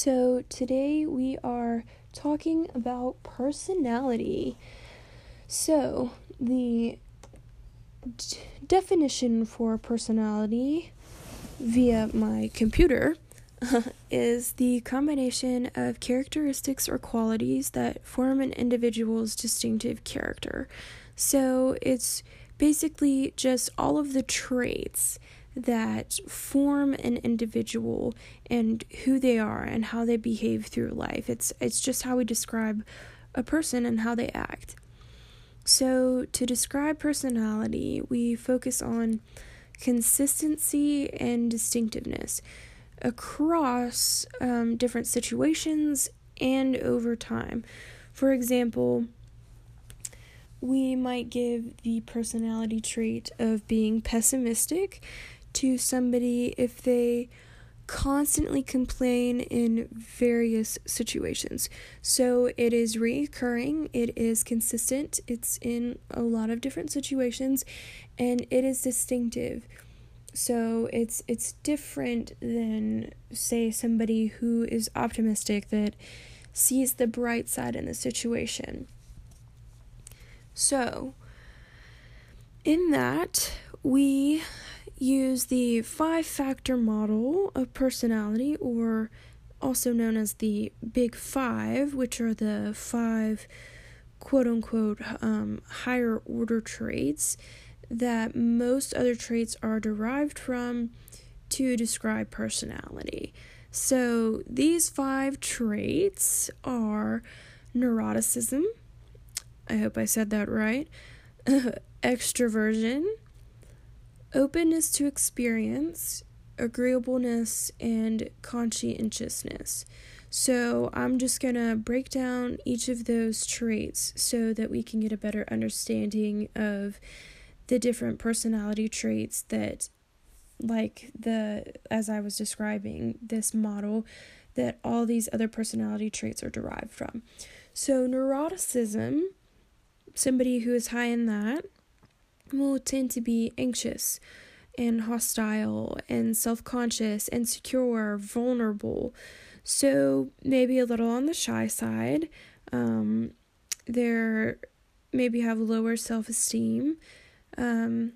So, today we are talking about personality. So, the d- definition for personality via my computer is the combination of characteristics or qualities that form an individual's distinctive character. So, it's basically just all of the traits that form an individual and who they are and how they behave through life. It's it's just how we describe a person and how they act. So to describe personality, we focus on consistency and distinctiveness across um, different situations and over time. For example, we might give the personality trait of being pessimistic to somebody if they constantly complain in various situations. So it is recurring, it is consistent, it's in a lot of different situations, and it is distinctive. So it's it's different than say somebody who is optimistic that sees the bright side in the situation. So in that we use the five factor model of personality, or also known as the Big Five, which are the five quote unquote um, higher order traits that most other traits are derived from to describe personality. So these five traits are neuroticism. I hope I said that right. extroversion, openness to experience, agreeableness, and conscientiousness. So, I'm just going to break down each of those traits so that we can get a better understanding of the different personality traits that, like the, as I was describing, this model, that all these other personality traits are derived from. So, neuroticism, somebody who is high in that, will tend to be anxious and hostile and self conscious, insecure, vulnerable. So, maybe a little on the shy side. Um, they're maybe have lower self esteem. Um,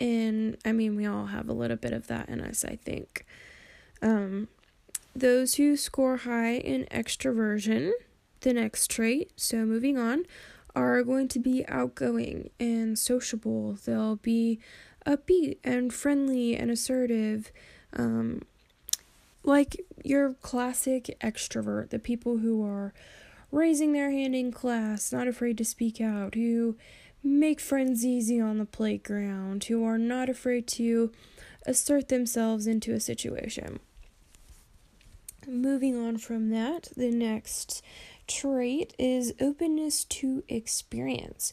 and I mean, we all have a little bit of that in us, I think. Um, those who score high in extroversion, the next trait, so moving on, are going to be outgoing and sociable. They'll be upbeat and friendly and assertive. Um, like your classic extrovert, the people who are raising their hand in class, not afraid to speak out, who make friends easy on the playground, who are not afraid to assert themselves into a situation. Moving on from that, the next trait is openness to experience,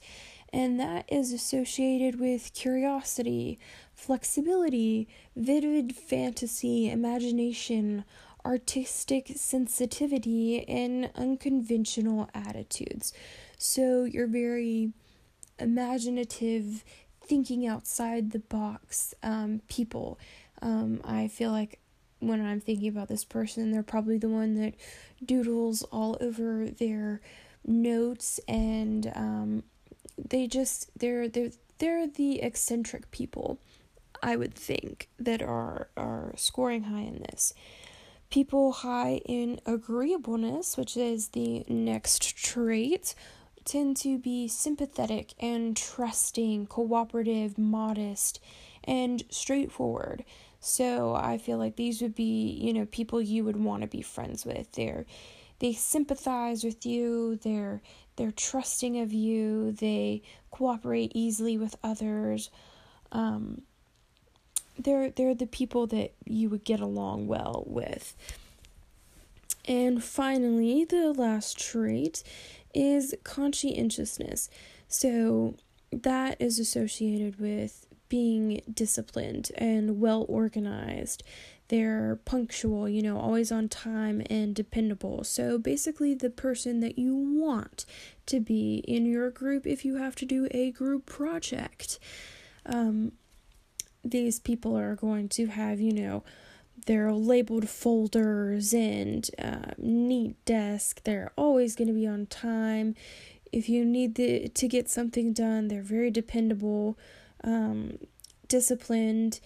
and that is associated with curiosity, flexibility, vivid fantasy, imagination, artistic sensitivity, and unconventional attitudes. So you're very imaginative, thinking outside the box um, people. Um, I feel like when I'm thinking about this person, they're probably the one that doodles all over their notes and um, they just they're they're they're the eccentric people I would think that are are scoring high in this. People high in agreeableness, which is the next trait, tend to be sympathetic and trusting, cooperative, modest, and straightforward. So I feel like these would be, you know, people you would want to be friends with. They're they sympathize with you, they're they're trusting of you, they cooperate easily with others. Um, they're they're the people that you would get along well with. And finally, the last trait is conscientiousness. So that is associated with being disciplined and well organized. They're punctual, you know, always on time and dependable. So basically, the person that you want to be in your group if you have to do a group project. Um, these people are going to have, you know, they're labeled folders and uh, neat desk. They're always going to be on time. If you need the, to get something done, they're very dependable, um, disciplined.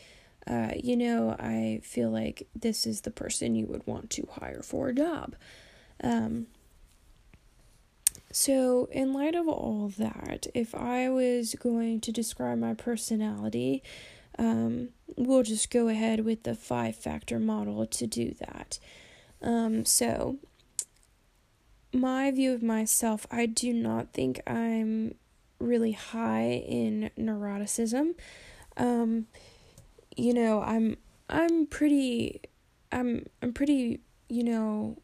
Uh, you know, I feel like this is the person you would want to hire for a job. Um, so, in light of all that, if I was going to describe my personality, um, we'll just go ahead with the five factor model to do that. Um, so, my view of myself, I do not think I'm really high in neuroticism. Um, you know, I'm I'm pretty I'm I'm pretty, you know,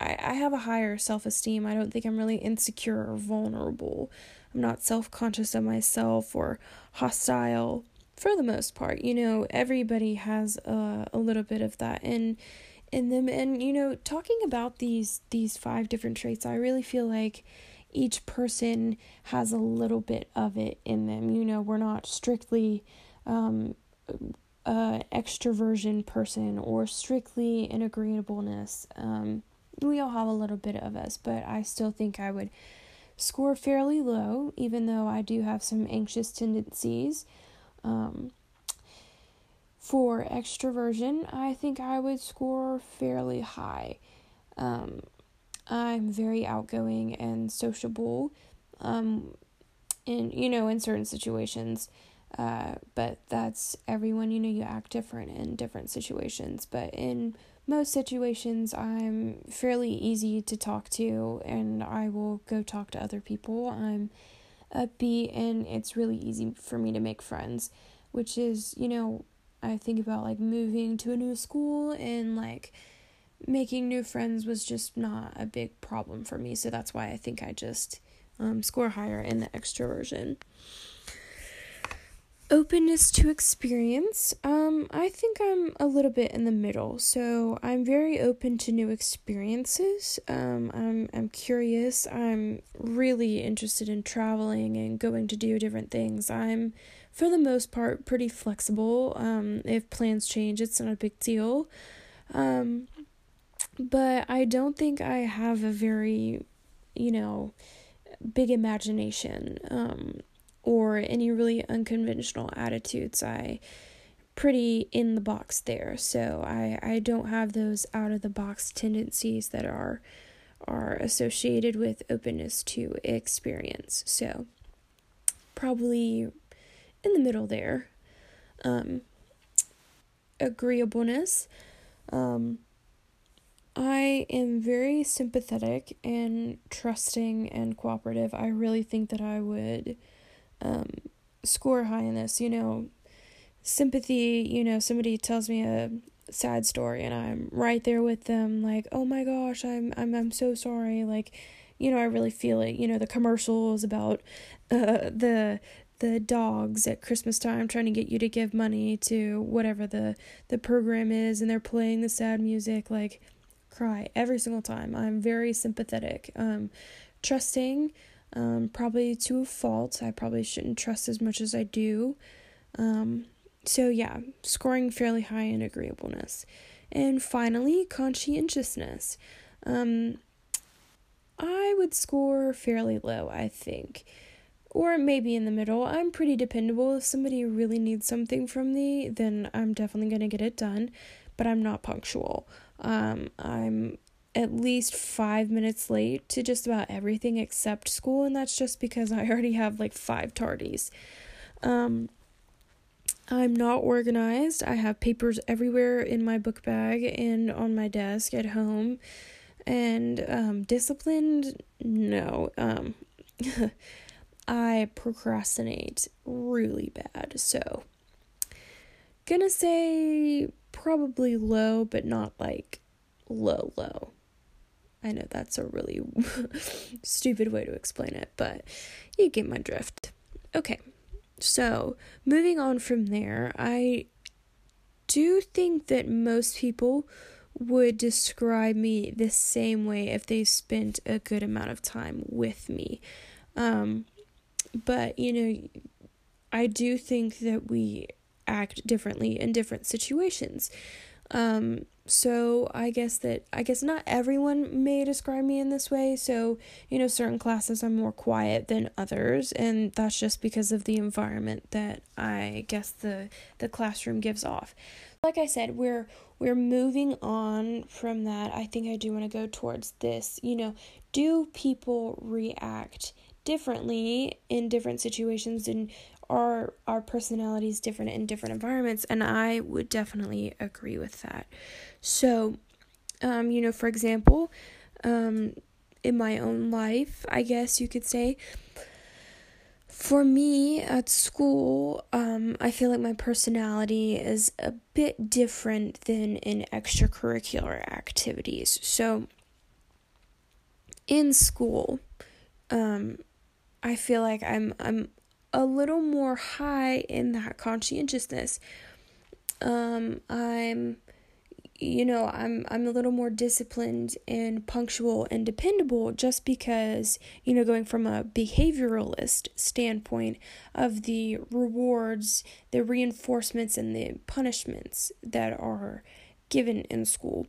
I, I have a higher self esteem. I don't think I'm really insecure or vulnerable. I'm not self conscious of myself or hostile for the most part. You know, everybody has a, a little bit of that in in them and you know, talking about these these five different traits, I really feel like each person has a little bit of it in them. You know, we're not strictly um uh extroversion person or strictly an agreeableness. Um we all have a little bit of us, but I still think I would score fairly low, even though I do have some anxious tendencies. Um, for extroversion, I think I would score fairly high. Um, I'm very outgoing and sociable, um, in you know in certain situations, uh, but that's everyone. You know, you act different in different situations, but in most situations I'm fairly easy to talk to and I will go talk to other people. I'm upbeat and it's really easy for me to make friends, which is, you know, I think about like moving to a new school and like making new friends was just not a big problem for me. So that's why I think I just um, score higher in the extroversion. Openness to experience? Um i think i'm a little bit in the middle so i'm very open to new experiences. Um i'm i'm curious. I'm really interested in traveling and going to do different things. I'm for the most part pretty flexible. Um if plans change it's not a big deal. Um but i don't think i have a very you know big imagination um or any really unconventional attitudes. I pretty in the box there. So I I don't have those out of the box tendencies that are are associated with openness to experience. So probably in the middle there. Um agreeableness. Um I am very sympathetic and trusting and cooperative. I really think that I would um, score high in this. You know, sympathy, you know, somebody tells me a sad story and I'm right there with them like, "Oh my gosh, I'm I'm I'm so sorry." Like, you know, I really feel it. You know, the commercials about uh the the dogs at Christmas time trying to get you to give money to whatever the the program is and they're playing the sad music like cry every single time. I'm very sympathetic. Um trusting um, probably to a fault. I probably shouldn't trust as much as I do. Um, so, yeah, scoring fairly high in agreeableness. And finally, conscientiousness. Um, I would score fairly low, I think. Or maybe in the middle. I'm pretty dependable. If somebody really needs something from me, then I'm definitely going to get it done. But I'm not punctual. Um, I'm at least five minutes late to just about everything except school, and that's just because I already have like five tardies. Um, I'm not organized. I have papers everywhere in my book bag and on my desk at home. And um, disciplined, no. Um, I procrastinate really bad. So, gonna say probably low, but not like low, low. I know that's a really stupid way to explain it, but you get my drift. Okay, so moving on from there, I do think that most people would describe me the same way if they spent a good amount of time with me. Um, but, you know, I do think that we act differently in different situations. Um, so I guess that I guess not everyone may describe me in this way. So, you know, certain classes I'm more quiet than others, and that's just because of the environment that I guess the the classroom gives off. Like I said, we're we're moving on from that. I think I do want to go towards this, you know, do people react differently in different situations and are our personalities different in different environments and i would definitely agree with that. So um, you know for example um, in my own life i guess you could say for me at school um, i feel like my personality is a bit different than in extracurricular activities. So in school um, i feel like i'm i'm a little more high in that conscientiousness. Um, I'm you know, I'm I'm a little more disciplined and punctual and dependable just because, you know, going from a behavioralist standpoint of the rewards, the reinforcements and the punishments that are given in school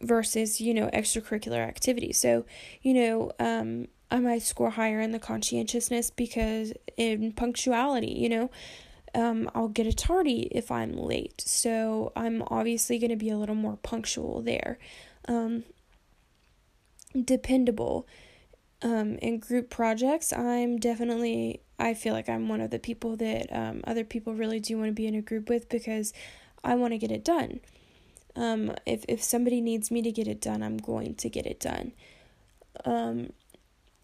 versus, you know, extracurricular activities. So, you know, um I might score higher in the conscientiousness because in punctuality, you know, um, I'll get a tardy if I'm late. So I'm obviously going to be a little more punctual there. Um, dependable. Um, in group projects, I'm definitely, I feel like I'm one of the people that um, other people really do want to be in a group with because I want to get it done. Um, if, if somebody needs me to get it done, I'm going to get it done. Um,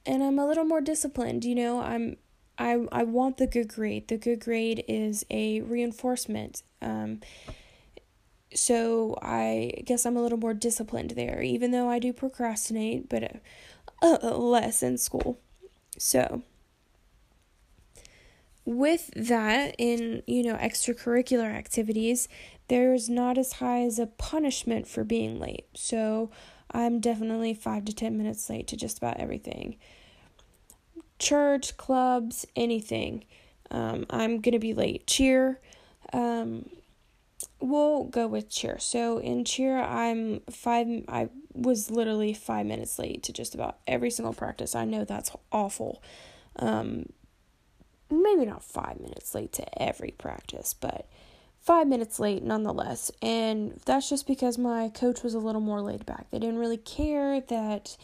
and I'm a little more disciplined, you know, I'm I I want the good grade. The good grade is a reinforcement. Um so I guess I'm a little more disciplined there, even though I do procrastinate, but uh, uh, less in school. So with that in you know extracurricular activities there's not as high as a punishment for being late so i'm definitely 5 to 10 minutes late to just about everything church, clubs, anything. Um, I'm gonna be late. Cheer, um, we'll go with cheer. So in cheer, I'm five. I was literally five minutes late to just about every single practice. I know that's awful. Um, maybe not five minutes late to every practice, but five minutes late nonetheless. And that's just because my coach was a little more laid back. They didn't really care that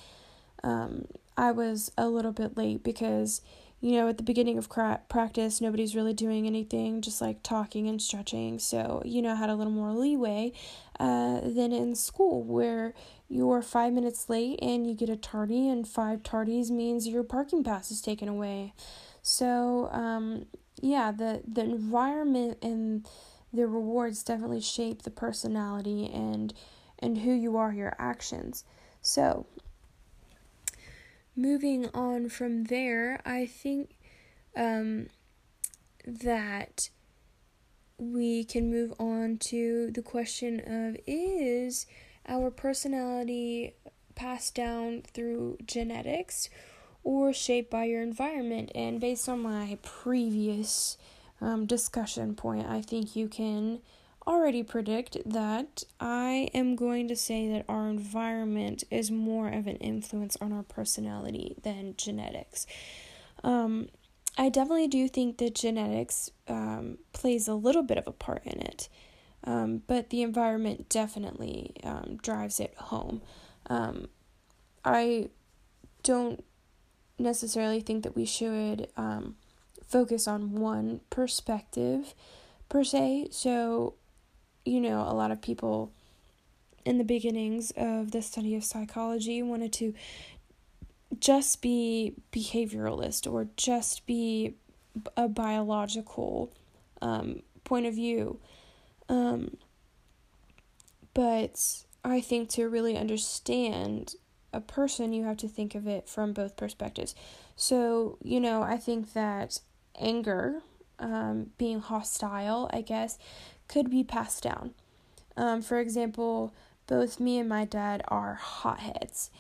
um, I was a little bit late because, you know, at the beginning of cra- practice, nobody's really doing anything, just like talking and stretching. So, you know, I had a little more leeway uh, than in school where you're five minutes late and you get a tardy, and five tardies means your parking pass is taken away. So, um, yeah, the, the environment and the rewards definitely shape the personality and and who you are, your actions. So, moving on from there, I think um, that we can move on to the question of is our personality passed down through genetics or shaped by your environment? And based on my previous um, discussion point, I think you can already predict that I am going to say that our environment is more of an influence on our personality than genetics. Um, I definitely do think that genetics um, plays a little bit of a part in it, um, but the environment definitely um, drives it home. Um, I don't necessarily think that we should um, focus on one perspective per se. So you know, a lot of people in the beginnings of the study of psychology wanted to just be behavioralist or just be a biological um, point of view. Um, but I think to really understand a person, you have to think of it from both perspectives. So, you know, I think that anger, um, being hostile, I guess, could be passed down. Um, for example, both me and my dad are hotheads.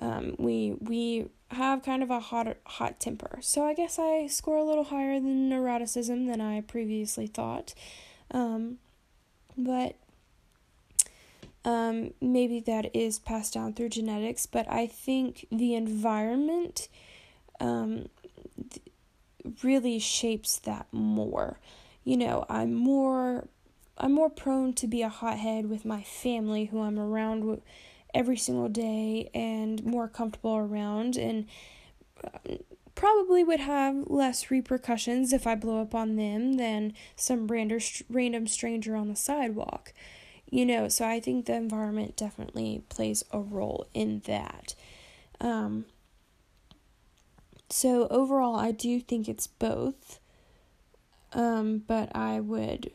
Um, we we have kind of a hot hot temper, so I guess I score a little higher than neuroticism than I previously thought. Um, but Um, maybe that is passed down through genetics, but I think the environment um, th- really shapes that more. You know, I'm more I'm more prone to be a hothead with my family who I'm around every single day and more comfortable around and uh, probably would have less repercussions if I blow up on them than some random random stranger on the sidewalk. You know, so I think the environment definitely plays a role in that. Um, so overall, I do think it's both. Um, but I would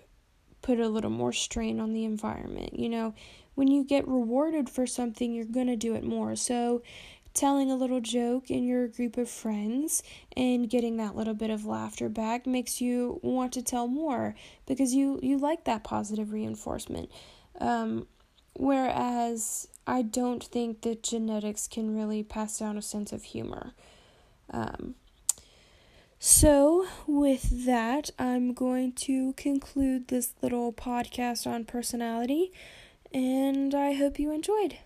put a little more strain on the environment. You know, when you get rewarded for something, you're going to do it more. So, telling a little joke in your group of friends and getting that little bit of laughter back makes you want to tell more because you you like that positive reinforcement. Um, whereas I don't think that genetics can really pass down a sense of humor. Um, so, with that, I'm going to conclude this little podcast on personality, and I hope you enjoyed.